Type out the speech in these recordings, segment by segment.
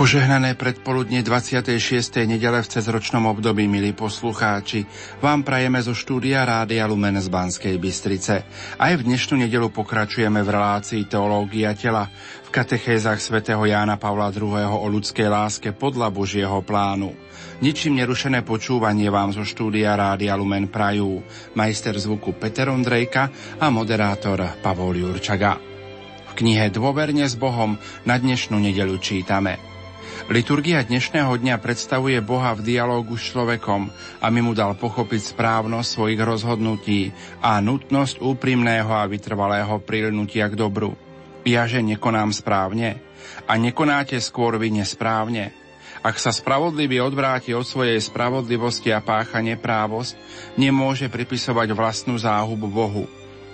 Požehnané predpoludne 26. nedele v cezročnom období, milí poslucháči, vám prajeme zo štúdia Rádia Lumen z Banskej Bystrice. Aj v dnešnú nedelu pokračujeme v relácii Teológia tela v katechézach svätého Jána Pavla II. o ľudskej láske podľa Božieho plánu. Ničím nerušené počúvanie vám zo štúdia Rádia Lumen prajú majster zvuku Peter Ondrejka a moderátor Pavol Jurčaga. V knihe Dôverne s Bohom na dnešnú nedelu čítame – Liturgia dnešného dňa predstavuje Boha v dialógu s človekom, aby mu dal pochopiť správnosť svojich rozhodnutí a nutnosť úprimného a vytrvalého prilnutia k dobru. Ja, že nekonám správne? A nekonáte skôr vy nesprávne? Ak sa spravodlivý odvráti od svojej spravodlivosti a pácha neprávosť, nemôže pripisovať vlastnú záhubu Bohu.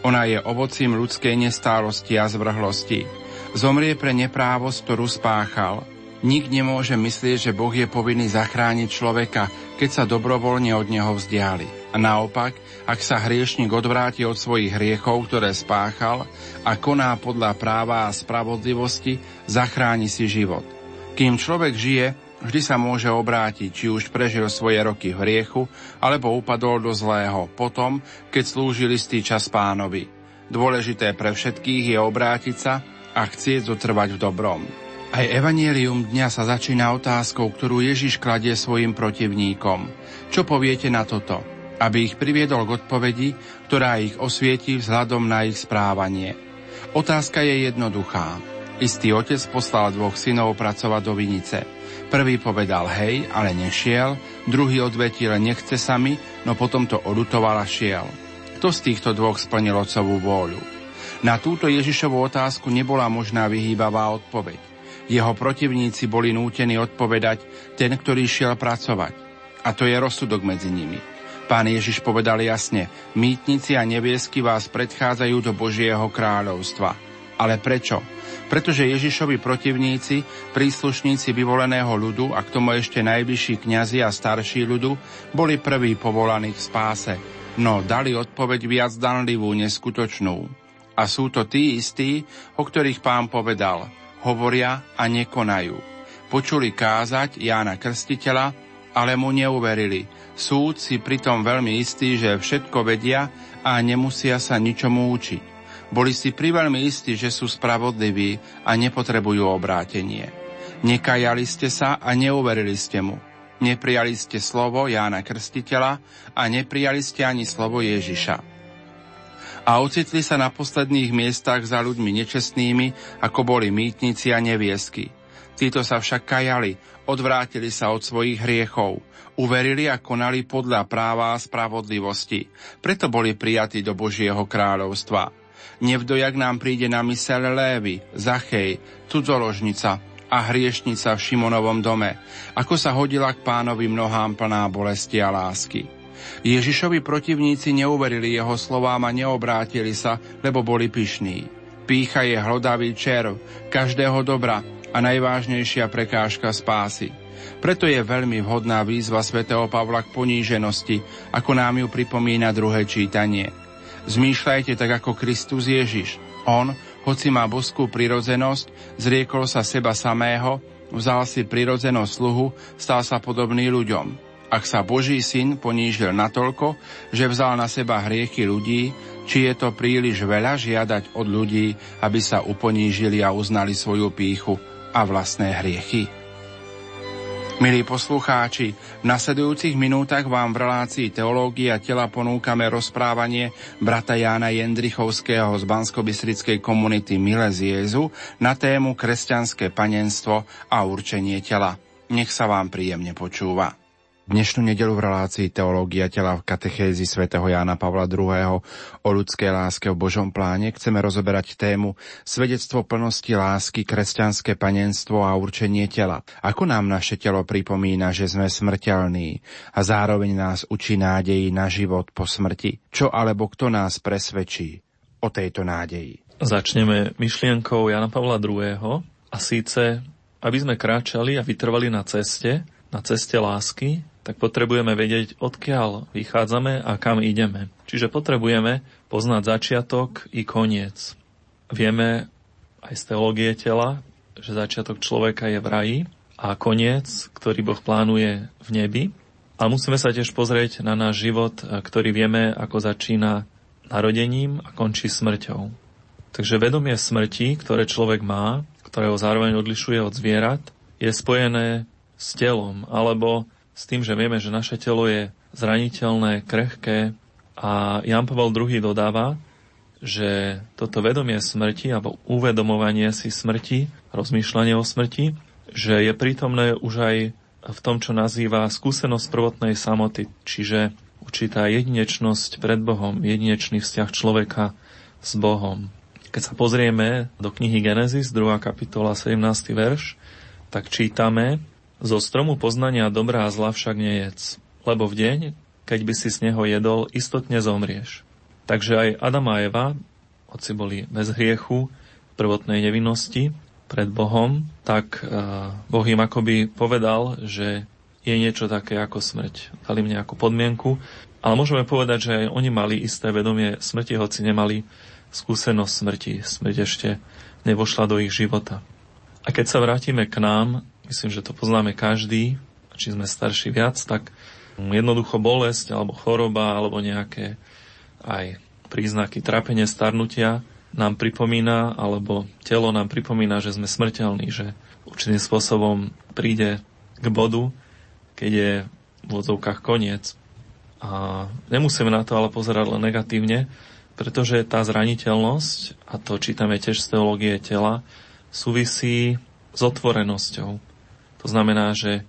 Ona je ovocím ľudskej nestálosti a zvrhlosti. Zomrie pre neprávosť, ktorú spáchal – Nik nemôže myslieť, že Boh je povinný zachrániť človeka, keď sa dobrovoľne od neho vzdiali. A naopak, ak sa hriešnik odvráti od svojich hriechov, ktoré spáchal a koná podľa práva a spravodlivosti, zachráni si život. Kým človek žije, vždy sa môže obrátiť, či už prežil svoje roky v hriechu, alebo upadol do zlého, potom, keď slúžil istý čas pánovi. Dôležité pre všetkých je obrátiť sa a chcieť zotrvať v dobrom. Aj evanielium dňa sa začína otázkou, ktorú Ježiš kladie svojim protivníkom. Čo poviete na toto? Aby ich priviedol k odpovedi, ktorá ich osvietí vzhľadom na ich správanie. Otázka je jednoduchá. Istý otec poslal dvoch synov pracovať do vinice. Prvý povedal hej, ale nešiel, druhý odvetil nechce sa mi, no potom to odutoval a šiel. Kto z týchto dvoch splnil otcovú vôľu? Na túto Ježišovú otázku nebola možná vyhýbavá odpoveď. Jeho protivníci boli nútení odpovedať ten, ktorý šiel pracovať. A to je rozsudok medzi nimi. Pán Ježiš povedal jasne, mýtnici a neviesky vás predchádzajú do Božieho kráľovstva. Ale prečo? Pretože Ježišovi protivníci, príslušníci vyvoleného ľudu a k tomu ešte najvyšší kňazi a starší ľudu, boli prví povolaní k spáse, no dali odpoveď viac danlivú, neskutočnú. A sú to tí istí, o ktorých pán povedal – hovoria a nekonajú. Počuli kázať Jána Krstiteľa, ale mu neuverili. Súd si pritom veľmi istý, že všetko vedia a nemusia sa ničomu učiť. Boli si priveľmi istí, že sú spravodliví a nepotrebujú obrátenie. Nekajali ste sa a neuverili ste mu. Neprijali ste slovo Jána Krstiteľa a neprijali ste ani slovo Ježiša a ocitli sa na posledných miestach za ľuďmi nečestnými, ako boli mýtnici a neviesky. Títo sa však kajali, odvrátili sa od svojich hriechov, uverili a konali podľa práva a spravodlivosti, preto boli prijatí do Božieho kráľovstva. Nevdojak nám príde na mysel Lévy, Zachej, cudzoložnica a hriešnica v Šimonovom dome, ako sa hodila k pánovi mnohám plná bolesti a lásky. Ježišovi protivníci neuverili jeho slovám a neobrátili sa, lebo boli pyšní. Pícha je hlodavý červ, každého dobra a najvážnejšia prekážka spásy. Preto je veľmi vhodná výzva svätého Pavla k poníženosti, ako nám ju pripomína druhé čítanie. Zmýšľajte tak ako Kristus Ježiš. On, hoci má boskú prirodzenosť, zriekol sa seba samého, vzal si prirodzenosť sluhu, stal sa podobný ľuďom ak sa Boží syn ponížil natoľko, že vzal na seba hriechy ľudí, či je to príliš veľa žiadať od ľudí, aby sa uponížili a uznali svoju píchu a vlastné hriechy? Milí poslucháči, v nasledujúcich minútach vám v relácii Teológia tela ponúkame rozprávanie brata Jána Jendrichovského z bansko komunity Mile z Jezu na tému kresťanské panenstvo a určenie tela. Nech sa vám príjemne počúva. Dnešnú nedelu v relácii Teológia tela v katechézi svätého Jána Pavla II. o ľudskej láske v Božom pláne chceme rozoberať tému Svedectvo plnosti lásky, kresťanské panenstvo a určenie tela. Ako nám naše telo pripomína, že sme smrteľní a zároveň nás učí nádeji na život po smrti. Čo alebo kto nás presvedčí o tejto nádeji? Začneme myšlienkou Jana Pavla II. a síce, aby sme kráčali a vytrvali na ceste, na ceste lásky, tak potrebujeme vedieť, odkiaľ vychádzame a kam ideme. Čiže potrebujeme poznať začiatok i koniec. Vieme aj z teológie tela, že začiatok človeka je v raji a koniec, ktorý Boh plánuje v nebi. A musíme sa tiež pozrieť na náš život, ktorý vieme, ako začína narodením a končí smrťou. Takže vedomie smrti, ktoré človek má, ktoré ho zároveň odlišuje od zvierat, je spojené s telom, alebo s tým, že vieme, že naše telo je zraniteľné, krehké a Jan Pavel II dodáva, že toto vedomie smrti alebo uvedomovanie si smrti, rozmýšľanie o smrti, že je prítomné už aj v tom, čo nazýva skúsenosť prvotnej samoty, čiže určitá jedinečnosť pred Bohom, jedinečný vzťah človeka s Bohom. Keď sa pozrieme do knihy Genesis, 2. kapitola, 17. verš, tak čítame Zo stromu poznania dobrá a zla však nejedz, lebo v deň, keď by si z neho jedol, istotne zomrieš. Takže aj Adam a Eva, hoci boli bez hriechu, prvotnej nevinnosti pred Bohom, tak e, Boh im akoby povedal, že je niečo také ako smrť. Dali im nejakú podmienku, ale môžeme povedať, že aj oni mali isté vedomie smrti, hoci nemali skúsenosť smrti. Smrť ešte nevošla do ich života. A keď sa vrátime k nám, myslím, že to poznáme každý, či sme starší viac, tak jednoducho bolesť alebo choroba alebo nejaké aj príznaky trápenia starnutia nám pripomína, alebo telo nám pripomína, že sme smrteľní, že určitým spôsobom príde k bodu, keď je v odzovkách koniec. A nemusíme na to ale pozerať len negatívne, pretože tá zraniteľnosť, a to čítame tiež z teológie tela, súvisí s otvorenosťou. To znamená, že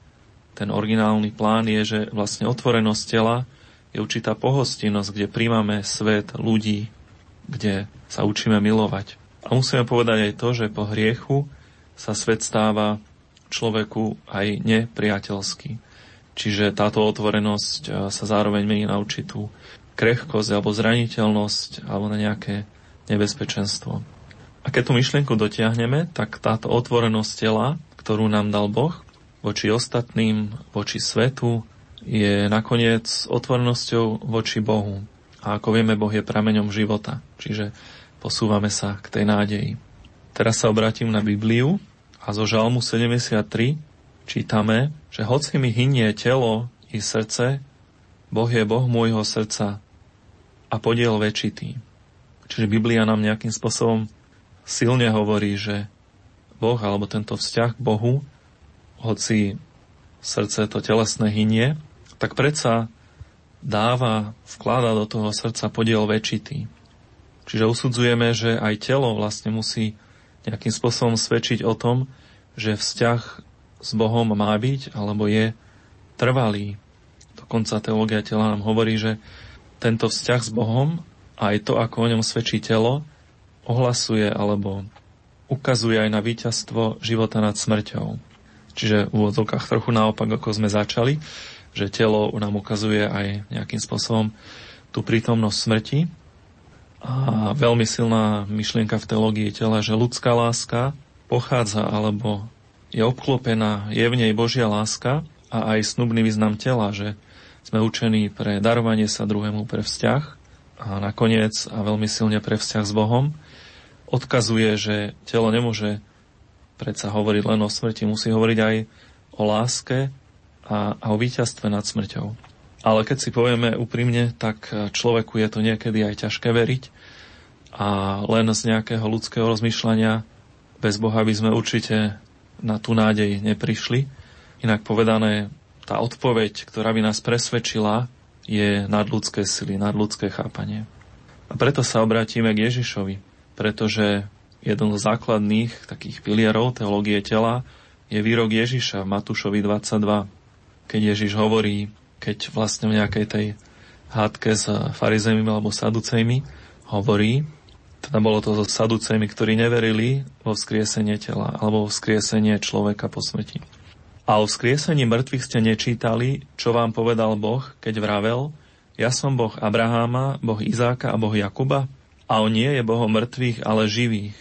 ten originálny plán je, že vlastne otvorenosť tela je určitá pohostinnosť, kde príjmame svet ľudí, kde sa učíme milovať. A musíme povedať aj to, že po hriechu sa svet stáva človeku aj nepriateľský. Čiže táto otvorenosť e, sa zároveň mení na určitú krehkosť alebo zraniteľnosť alebo na nejaké nebezpečenstvo. A keď tú myšlienku dotiahneme, tak táto otvorenosť tela, ktorú nám dal Boh, voči ostatným, voči svetu, je nakoniec otvornosťou voči Bohu. A ako vieme, Boh je prameňom života, čiže posúvame sa k tej nádeji. Teraz sa obrátim na Bibliu a zo Žalmu 73 čítame, že hoci mi hynie telo i srdce, Boh je Boh môjho srdca a podiel väčitý. Čiže Biblia nám nejakým spôsobom silne hovorí, že Boh alebo tento vzťah k Bohu, hoci srdce to telesné hynie, tak predsa dáva, vklada do toho srdca podiel väčitý. Čiže usudzujeme, že aj telo vlastne musí nejakým spôsobom svedčiť o tom, že vzťah s Bohom má byť, alebo je trvalý. Dokonca teológia tela nám hovorí, že tento vzťah s Bohom aj to, ako o ňom svedčí telo, ohlasuje alebo ukazuje aj na víťazstvo života nad smrťou. Čiže v úvodzovkách trochu naopak, ako sme začali, že telo nám ukazuje aj nejakým spôsobom tú prítomnosť smrti. A veľmi silná myšlienka v teológii tela, že ľudská láska pochádza alebo je obklopená, je v nej Božia láska a aj snubný význam tela, že sme učení pre darovanie sa druhému pre vzťah a nakoniec a veľmi silne pre vzťah s Bohom. Odkazuje, že telo nemôže predsa hovoriť len o smrti, musí hovoriť aj o láske a, a o víťazstve nad smrťou. Ale keď si povieme úprimne, tak človeku je to niekedy aj ťažké veriť a len z nejakého ľudského rozmýšľania bez Boha by sme určite na tú nádej neprišli. Inak povedané, tá odpoveď, ktorá by nás presvedčila, je nadľudské sily, nadľudské chápanie. A preto sa obrátime k Ježišovi, pretože jeden z základných takých pilierov teológie tela je výrok Ježiša v Matúšovi 22 keď Ježiš hovorí, keď vlastne v nejakej tej hádke s farizejmi alebo saducejmi hovorí, teda bolo to so saducejmi, ktorí neverili vo vzkriesenie tela alebo vo vzkriesenie človeka po smrti. A o vzkriesení mŕtvych ste nečítali, čo vám povedal Boh, keď vravel, ja som Boh Abraháma, Boh Izáka a Boh Jakuba, a on nie je Bohom mŕtvych, ale živých.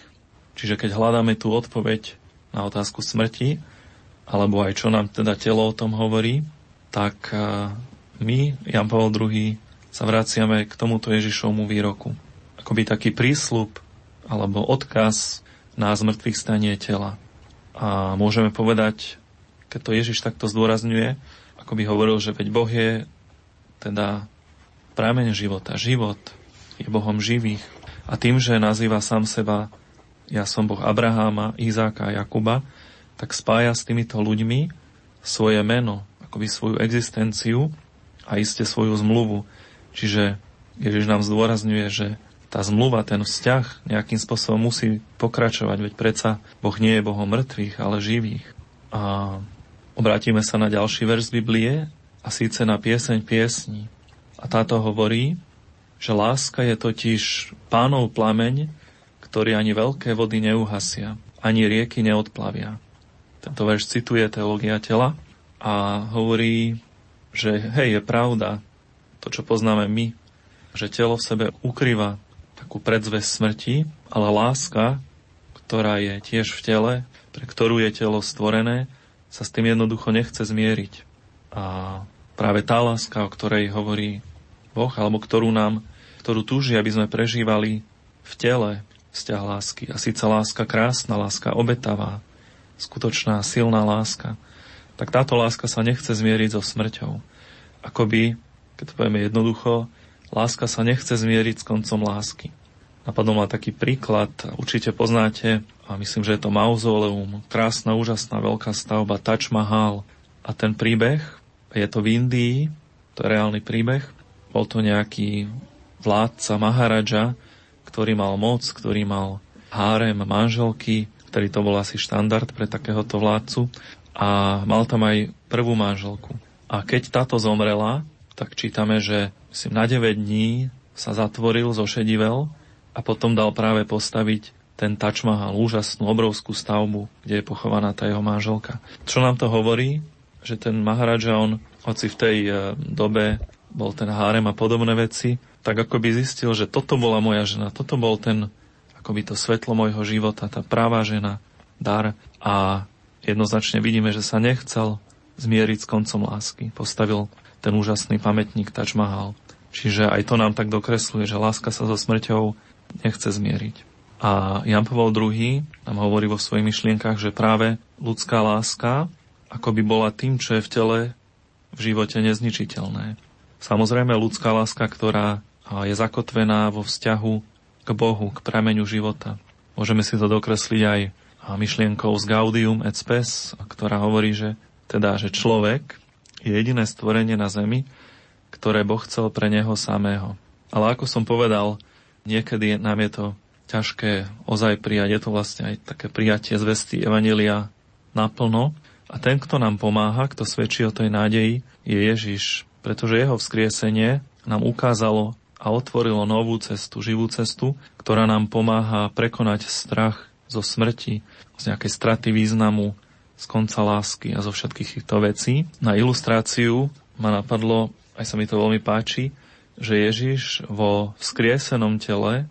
Čiže keď hľadáme tú odpoveď na otázku smrti, alebo aj čo nám teda telo o tom hovorí, tak my, Jan Pavel II, sa vraciame k tomuto Ježišovmu výroku. Akoby taký prísľub alebo odkaz na zmrtvých stanie tela. A môžeme povedať keď to Ježiš takto zdôrazňuje, ako by hovoril, že veď Boh je teda prámeň života. Život je Bohom živých. A tým, že nazýva sám seba ja som Boh Abraháma, Izáka a Jakuba, tak spája s týmito ľuďmi svoje meno, akoby svoju existenciu a iste svoju zmluvu. Čiže Ježiš nám zdôrazňuje, že tá zmluva, ten vzťah nejakým spôsobom musí pokračovať, veď predsa Boh nie je Bohom mŕtvych, ale živých. A obrátime sa na ďalší verš Biblie, a síce na pieseň piesní. A táto hovorí, že láska je totiž pánov plameň, ktorý ani veľké vody neuhasia, ani rieky neodplavia. Tento verš cituje teológia tela a hovorí, že hej, je pravda to, čo poznáme my, že telo v sebe ukrýva takú predzvesť smrti, ale láska, ktorá je tiež v tele, pre ktorú je telo stvorené, sa s tým jednoducho nechce zmieriť. A práve tá láska, o ktorej hovorí Boh, alebo ktorú nám, ktorú túži, aby sme prežívali v tele, vzťah lásky. A síce láska krásna, láska obetavá, skutočná, silná láska, tak táto láska sa nechce zmieriť so smrťou. Akoby, keď to povieme jednoducho, láska sa nechce zmieriť s koncom lásky. Napadol ma taký príklad, určite poznáte, a myslím, že je to mauzoleum, krásna, úžasná, veľká stavba Taj Mahal. A ten príbeh, je to v Indii, to je reálny príbeh, bol to nejaký vládca Maharaja, ktorý mal moc, ktorý mal hárem manželky, ktorý to bol asi štandard pre takéhoto vládcu a mal tam aj prvú manželku. A keď táto zomrela, tak čítame, že si na 9 dní sa zatvoril, zošedivel a potom dal práve postaviť ten Taj Mahal, úžasnú, obrovskú stavbu, kde je pochovaná tá jeho manželka. Čo nám to hovorí? Že ten Maharaja, on, hoci v tej e, dobe bol ten hárem a podobné veci, tak ako by zistil, že toto bola moja žena, toto bol ten, akoby to svetlo môjho života, tá práva žena, dar. A jednoznačne vidíme, že sa nechcel zmieriť s koncom lásky. Postavil ten úžasný pamätník Taj Mahal. Čiže aj to nám tak dokresluje, že láska sa so smrťou nechce zmieriť. A Jan Pavel II nám hovorí vo svojich myšlienkach, že práve ľudská láska ako by bola tým, čo je v tele v živote nezničiteľné. Samozrejme ľudská láska, ktorá je zakotvená vo vzťahu k Bohu, k prameňu života. Môžeme si to dokresliť aj myšlienkou z Gaudium et Spes, ktorá hovorí, že teda, že človek je jediné stvorenie na zemi, ktoré Boh chcel pre neho samého. Ale ako som povedal, niekedy nám je to ťažké ozaj prijať. Je to vlastne aj také prijatie zvesty Evanelia naplno. A ten, kto nám pomáha, kto svedčí o tej nádeji, je Ježiš, pretože jeho vzkriesenie nám ukázalo a otvorilo novú cestu, živú cestu, ktorá nám pomáha prekonať strach zo smrti, z nejakej straty významu, z konca lásky a zo všetkých týchto vecí. Na ilustráciu ma napadlo, aj sa mi to veľmi páči, že Ježiš vo vzkriesenom tele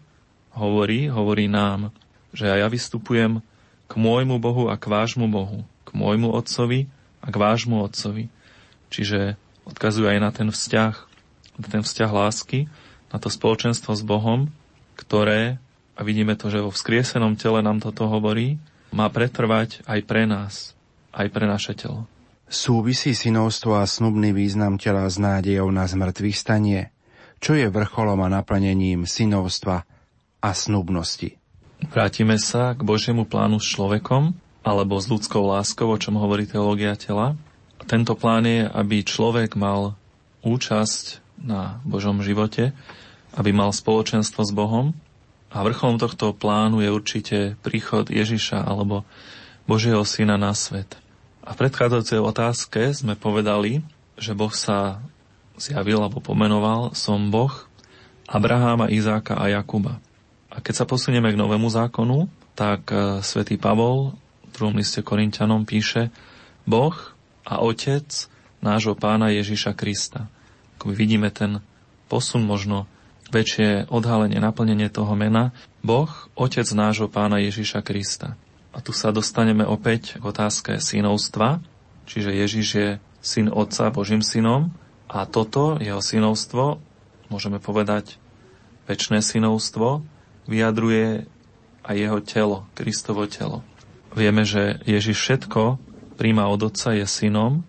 hovorí, hovorí nám, že ja vystupujem k môjmu Bohu a k vášmu Bohu, k môjmu Otcovi a k vášmu Otcovi. Čiže odkazuje aj na ten vzťah, na ten vzťah lásky, na to spoločenstvo s Bohom, ktoré, a vidíme to, že vo vzkriesenom tele nám toto hovorí, má pretrvať aj pre nás, aj pre naše telo. Súvisí synovstvo a snubný význam tela s nádejou na zmrtvých stanie? Čo je vrcholom a naplnením synovstva a snubnosti? Vrátime sa k Božiemu plánu s človekom, alebo s ľudskou láskou, o čom hovorí teológia tela. Tento plán je, aby človek mal účasť na Božom živote, aby mal spoločenstvo s Bohom. A vrcholom tohto plánu je určite príchod Ježiša alebo Božieho Syna na svet. A v predchádzajúcej otázke sme povedali, že Boh sa zjavil alebo pomenoval som Boh Abraháma, Izáka a Jakuba. A keď sa posunieme k novému zákonu, tak e, svätý Pavol v druhom liste Korintianom píše Boh a Otec nášho pána Ježiša Krista. Ako vidíme ten posun možno väčšie odhalenie, naplnenie toho mena. Boh, Otec nášho pána Ježiša Krista. A tu sa dostaneme opäť k otázke synovstva, čiže Ježiš je syn Otca, Božím synom a toto, jeho synovstvo, môžeme povedať väčšné synovstvo, vyjadruje aj jeho telo, Kristovo telo. Vieme, že Ježiš všetko príjma od Otca, je synom,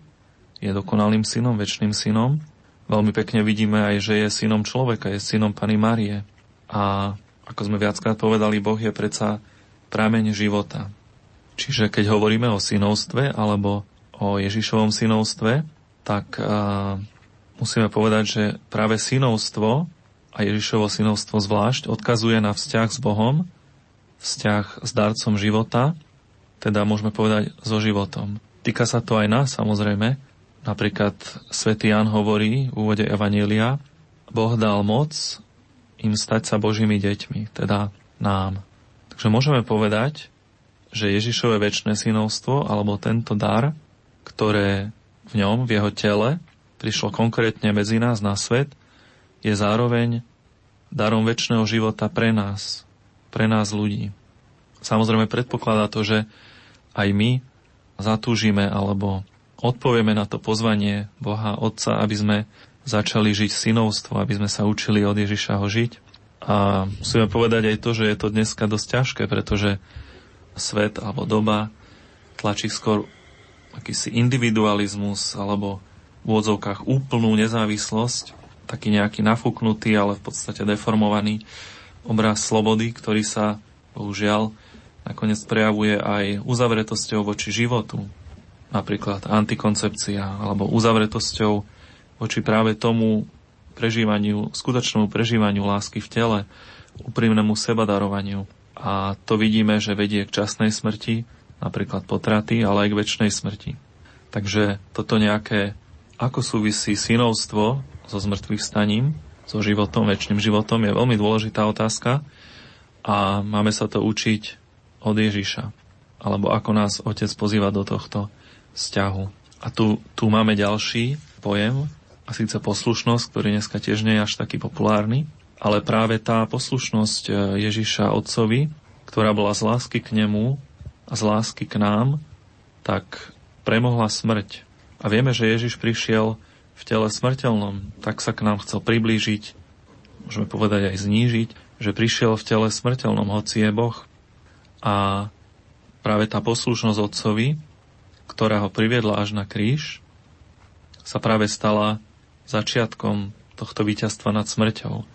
je dokonalým synom, väčšným synom. Veľmi pekne vidíme aj, že je synom človeka, je synom Pany Marie. A ako sme viackrát povedali, Boh je predsa prameň života. Čiže keď hovoríme o synovstve alebo o Ježišovom synovstve, tak uh, musíme povedať, že práve synovstvo a Ježišovo synovstvo zvlášť odkazuje na vzťah s Bohom, vzťah s darcom života, teda môžeme povedať so životom. Týka sa to aj nás samozrejme. Napríklad svätý Jan hovorí v úvode Evanília, Boh dal moc im stať sa Božími deťmi, teda nám. Takže môžeme povedať, že Ježišové väčšie synovstvo alebo tento dar, ktoré v ňom, v jeho tele, prišlo konkrétne medzi nás na svet, je zároveň darom väčšného života pre nás, pre nás ľudí. Samozrejme predpokladá to, že aj my zatúžime alebo odpovieme na to pozvanie Boha Otca, aby sme začali žiť synovstvo, aby sme sa učili od Ježiša ho žiť. A musíme povedať aj to, že je to dneska dosť ťažké, pretože svet alebo doba tlačí skôr akýsi individualizmus alebo v úvodzovkách úplnú nezávislosť, taký nejaký nafúknutý, ale v podstate deformovaný obraz slobody, ktorý sa, bohužiaľ, nakoniec prejavuje aj uzavretosťou voči životu, napríklad antikoncepcia, alebo uzavretosťou voči práve tomu prežívaniu, skutočnému prežívaniu lásky v tele, úprimnému sebadarovaniu. A to vidíme, že vedie k časnej smrti, napríklad potraty, ale aj k väčšnej smrti. Takže toto nejaké, ako súvisí synovstvo so zmrtvých staním, so životom, väčšným životom, je veľmi dôležitá otázka a máme sa to učiť od Ježiša. Alebo ako nás Otec pozýva do tohto vzťahu. A tu, tu máme ďalší pojem, a síce poslušnosť, ktorý dneska tiež nie je až taký populárny, ale práve tá poslušnosť e, Ježiša Otcovi, ktorá bola z lásky k nemu a z lásky k nám, tak premohla smrť. A vieme, že Ježiš prišiel v tele smrteľnom, tak sa k nám chcel priblížiť, môžeme povedať aj znížiť, že prišiel v tele smrteľnom, hoci je Boh. A práve tá poslušnosť Otcovi, ktorá ho priviedla až na kríž, sa práve stala začiatkom tohto víťazstva nad smrťou.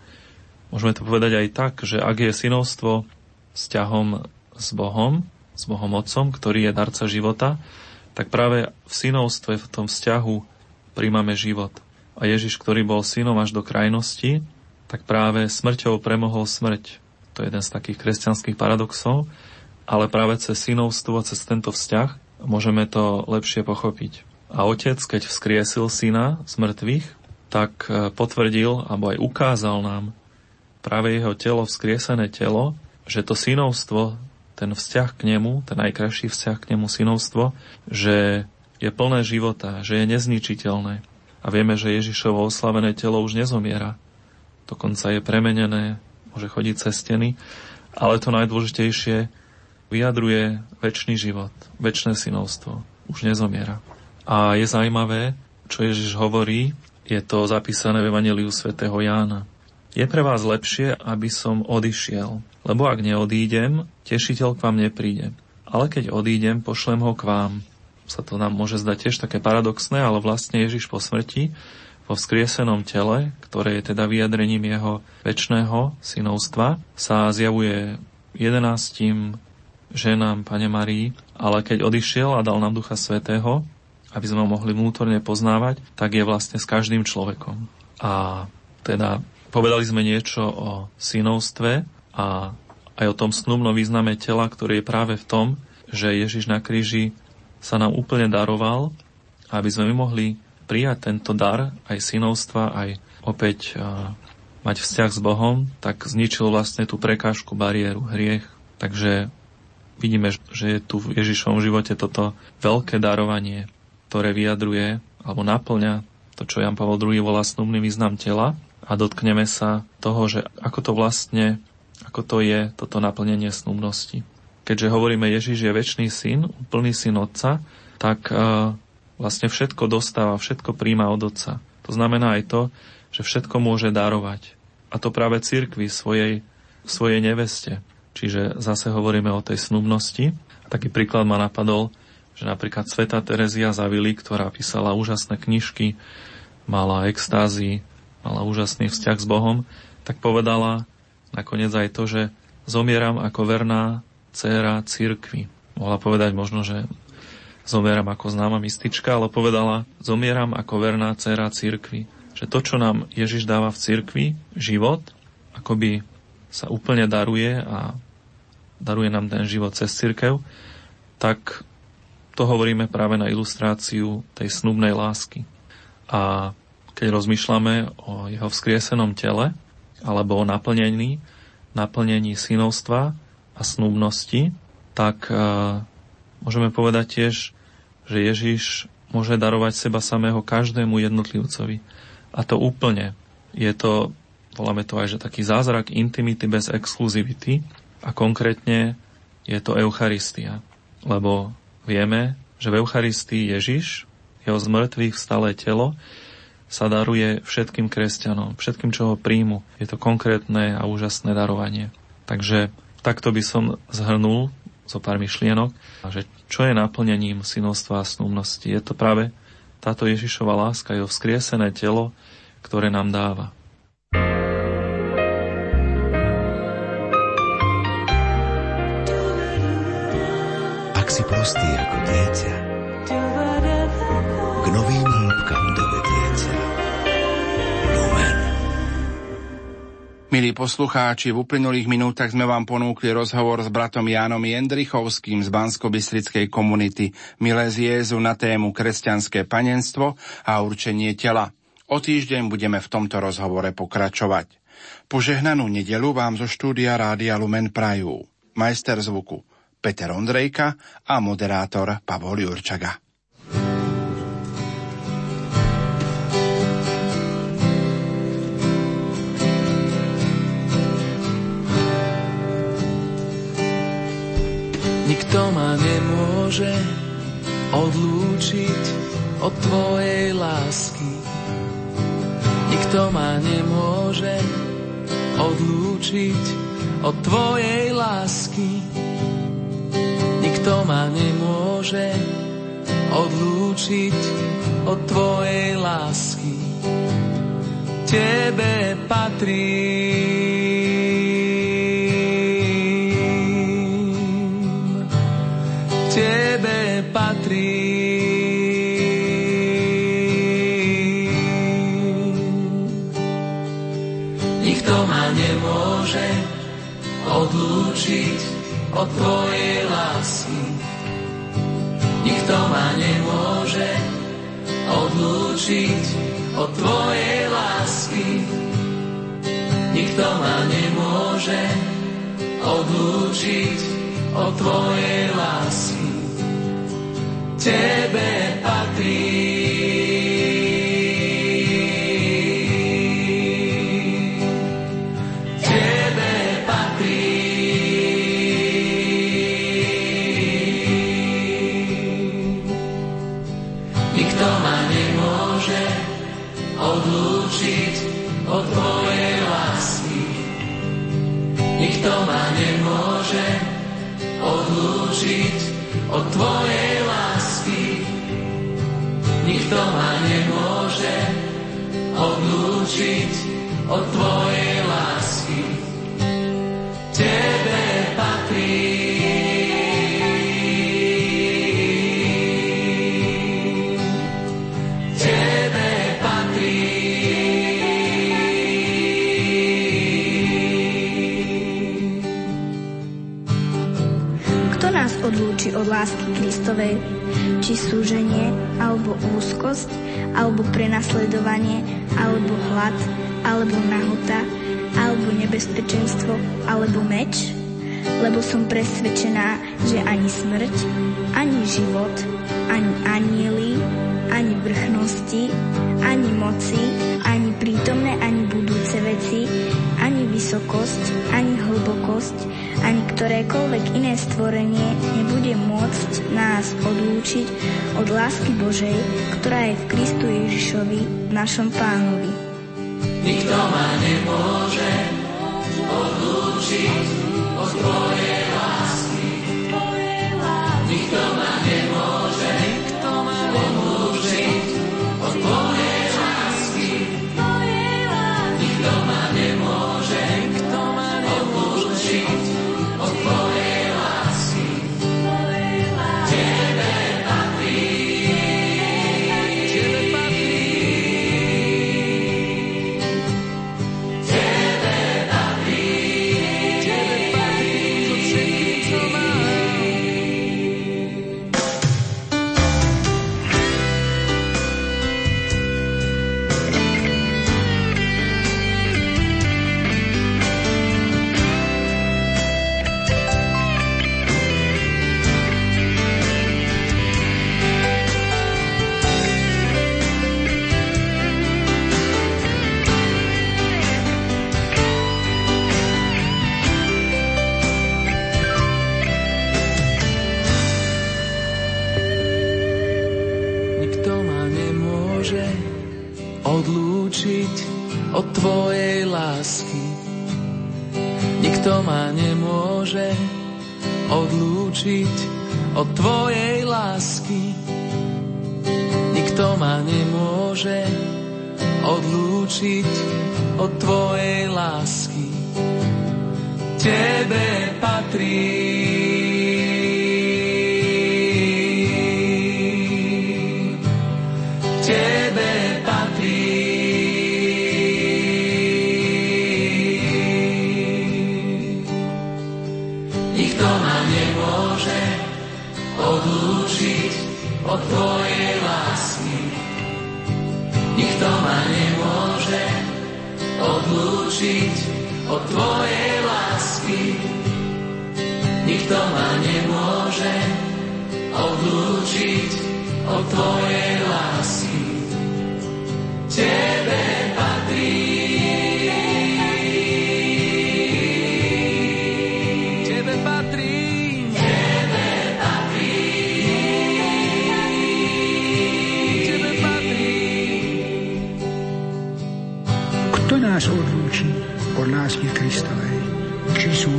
Môžeme to povedať aj tak, že ak je synovstvo vzťahom s Bohom, s Bohom Otcom, ktorý je darca života, tak práve v synovstve, v tom vzťahu príjmame život. A Ježiš, ktorý bol synom až do krajnosti, tak práve smrťou premohol smrť. To je jeden z takých kresťanských paradoxov, ale práve cez synovstvo, cez tento vzťah môžeme to lepšie pochopiť. A otec, keď vzkriesil syna z mŕtvych, tak e, potvrdil, alebo aj ukázal nám práve jeho telo, vzkriesené telo, že to synovstvo, ten vzťah k nemu, ten najkrajší vzťah k nemu synovstvo, že je plné života, že je nezničiteľné. A vieme, že Ježišovo oslavené telo už nezomiera. Dokonca je premenené, môže chodiť cez steny, ale to najdôležitejšie vyjadruje väčší život, väčšie synovstvo. Už nezomiera. A je zaujímavé, čo Ježiš hovorí, je to zapísané v Evangeliu svätého Jána. Je pre vás lepšie, aby som odišiel, lebo ak neodídem, tešiteľ k vám nepríde. Ale keď odídem, pošlem ho k vám. Sa to nám môže zdať tiež také paradoxné, ale vlastne Ježiš po smrti vo vzkriesenom tele, ktoré je teda vyjadrením jeho väčšného synovstva, sa zjavuje jedenáctim ženám Pane Marii, ale keď odišiel a dal nám Ducha Svetého, aby sme ho mohli vnútorne poznávať, tak je vlastne s každým človekom. A teda povedali sme niečo o synovstve a aj o tom snubnom význame tela, ktorý je práve v tom, že Ježiš na kríži sa nám úplne daroval, aby sme my mohli prijať tento dar aj synovstva, aj opäť mať vzťah s Bohom, tak zničil vlastne tú prekážku, bariéru, hriech. Takže vidíme, že je tu v Ježišovom živote toto veľké darovanie, ktoré vyjadruje alebo naplňa to, čo Jan Pavel II volá snubný význam tela a dotkneme sa toho, že ako to vlastne, ako to je toto naplnenie snubnosti. Keďže hovoríme, Ježiš je väčší syn, úplný syn Otca, tak uh, vlastne všetko dostáva, všetko príjma od Otca. To znamená aj to, že všetko môže darovať. A to práve cirkvi svojej, svojej neveste. Čiže zase hovoríme o tej snubnosti. Taký príklad ma napadol že napríklad Sveta Terezia Zavili, ktorá písala úžasné knižky, mala extázy, mala úžasný vzťah s Bohom, tak povedala nakoniec aj to, že zomieram ako verná dcéra církvy. Mohla povedať možno, že zomieram ako známa mystička, ale povedala, zomieram ako verná dcéra církvy. Že to, čo nám Ježiš dáva v církvi, život, akoby sa úplne daruje a daruje nám ten život cez církev, tak to hovoríme práve na ilustráciu tej snubnej lásky. A keď rozmýšľame o jeho vzkriesenom tele, alebo o naplnení, naplnení synovstva a snúbnosti, tak uh, môžeme povedať tiež, že Ježiš môže darovať seba samého každému jednotlivcovi. A to úplne. Je to voláme to aj, že taký zázrak intimity bez exkluzivity a konkrétne je to Eucharistia. Lebo vieme, že v Eucharistii Ježiš, jeho zmrtvých vstalé telo, sa daruje všetkým kresťanom, všetkým, čo ho príjmu. Je to konkrétne a úžasné darovanie. Takže takto by som zhrnul zo pár myšlienok, že čo je naplnením synovstva a snúbnosti. Je to práve táto Ježišova láska, jeho vzkriesené telo, ktoré nám dáva. Si prostý ako dieťa, k novým hĺbkam dovedie. Lumen. Milí poslucháči, v uplynulých minútach sme vám ponúkli rozhovor s bratom Jánom Jendrichovským z bansko komunity Miles Jezu na tému kresťanské panenstvo a určenie tela. O týždeň budeme v tomto rozhovore pokračovať. Požehnanú nedelu vám zo štúdia Rádia Lumen Prajú. Majster zvuku Peter Ondrejka a moderátor Pavol Jurčaga. Nikto ma nemôže odlúčiť od Tvojej lásky. Nikto ma nemôže odlúčiť od Tvojej lásky nikto ma nemôže odlúčiť od Tvojej lásky. Tebe patrí. Tebe patrí. Nikto ma nemôže odlúčiť od Tvojej lásky. Nikto ma nemôže odlúčiť od Tvojej lásky. Nikto ma nemôže odlúčiť od Tvojej lásky. Tebe patrí. Odlúčiť od Tvojej lásky. Nikto ma nemôže odlúčiť od Tvojej lásky. Od lásky Kristovej, či súženie, alebo úzkosť, alebo prenasledovanie, alebo hlad, alebo nahota, alebo nebezpečenstvo, alebo meč? Lebo som presvedčená, že ani smrť, ani život, ani anieli, ani vrchnosti, ani moci, ani prítomné, ani budúce veci, ani vysokosť, ani hlbokosť, ani ktorékoľvek iné stvorenie nebude môcť nás odlúčiť od lásky Božej, ktorá je v Kristu Ježišovi, našom pánovi. Nikto ma nemôže odlúčiť od Tvojej Tebe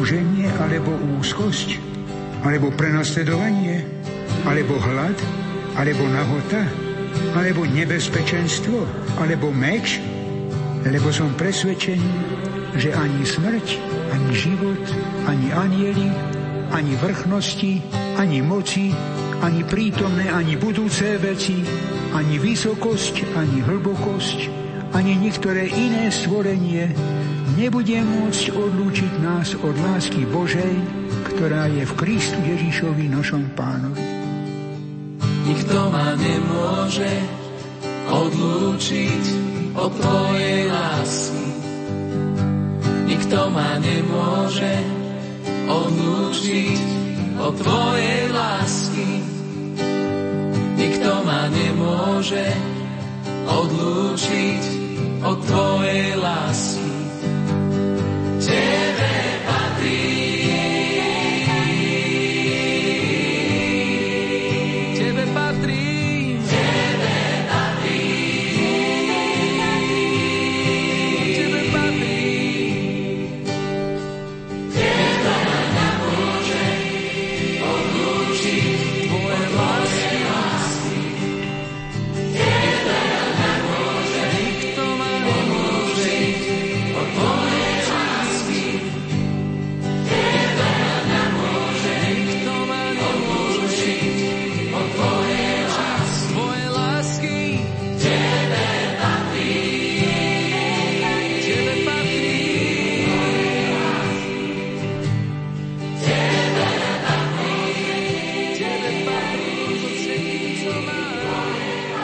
súženie, alebo úzkosť, alebo prenasledovanie, alebo hlad, alebo nahota, alebo nebezpečenstvo, alebo meč? Lebo som presvedčený, že ani smrť, ani život, ani anieli, ani vrchnosti, ani moci, ani prítomné, ani budúce veci, ani vysokosť, ani hlbokosť, ani niektoré iné stvorenie nebude môcť odlúčiť nás od lásky Božej, ktorá je v Kristu Ježišovi našom pánovi. Nikto ma nemôže odlúčiť od Tvojej lásky. Nikto ma nemôže odlúčiť od Tvojej lásky. Nikto ma nemôže odlúčiť od Tvojej lásky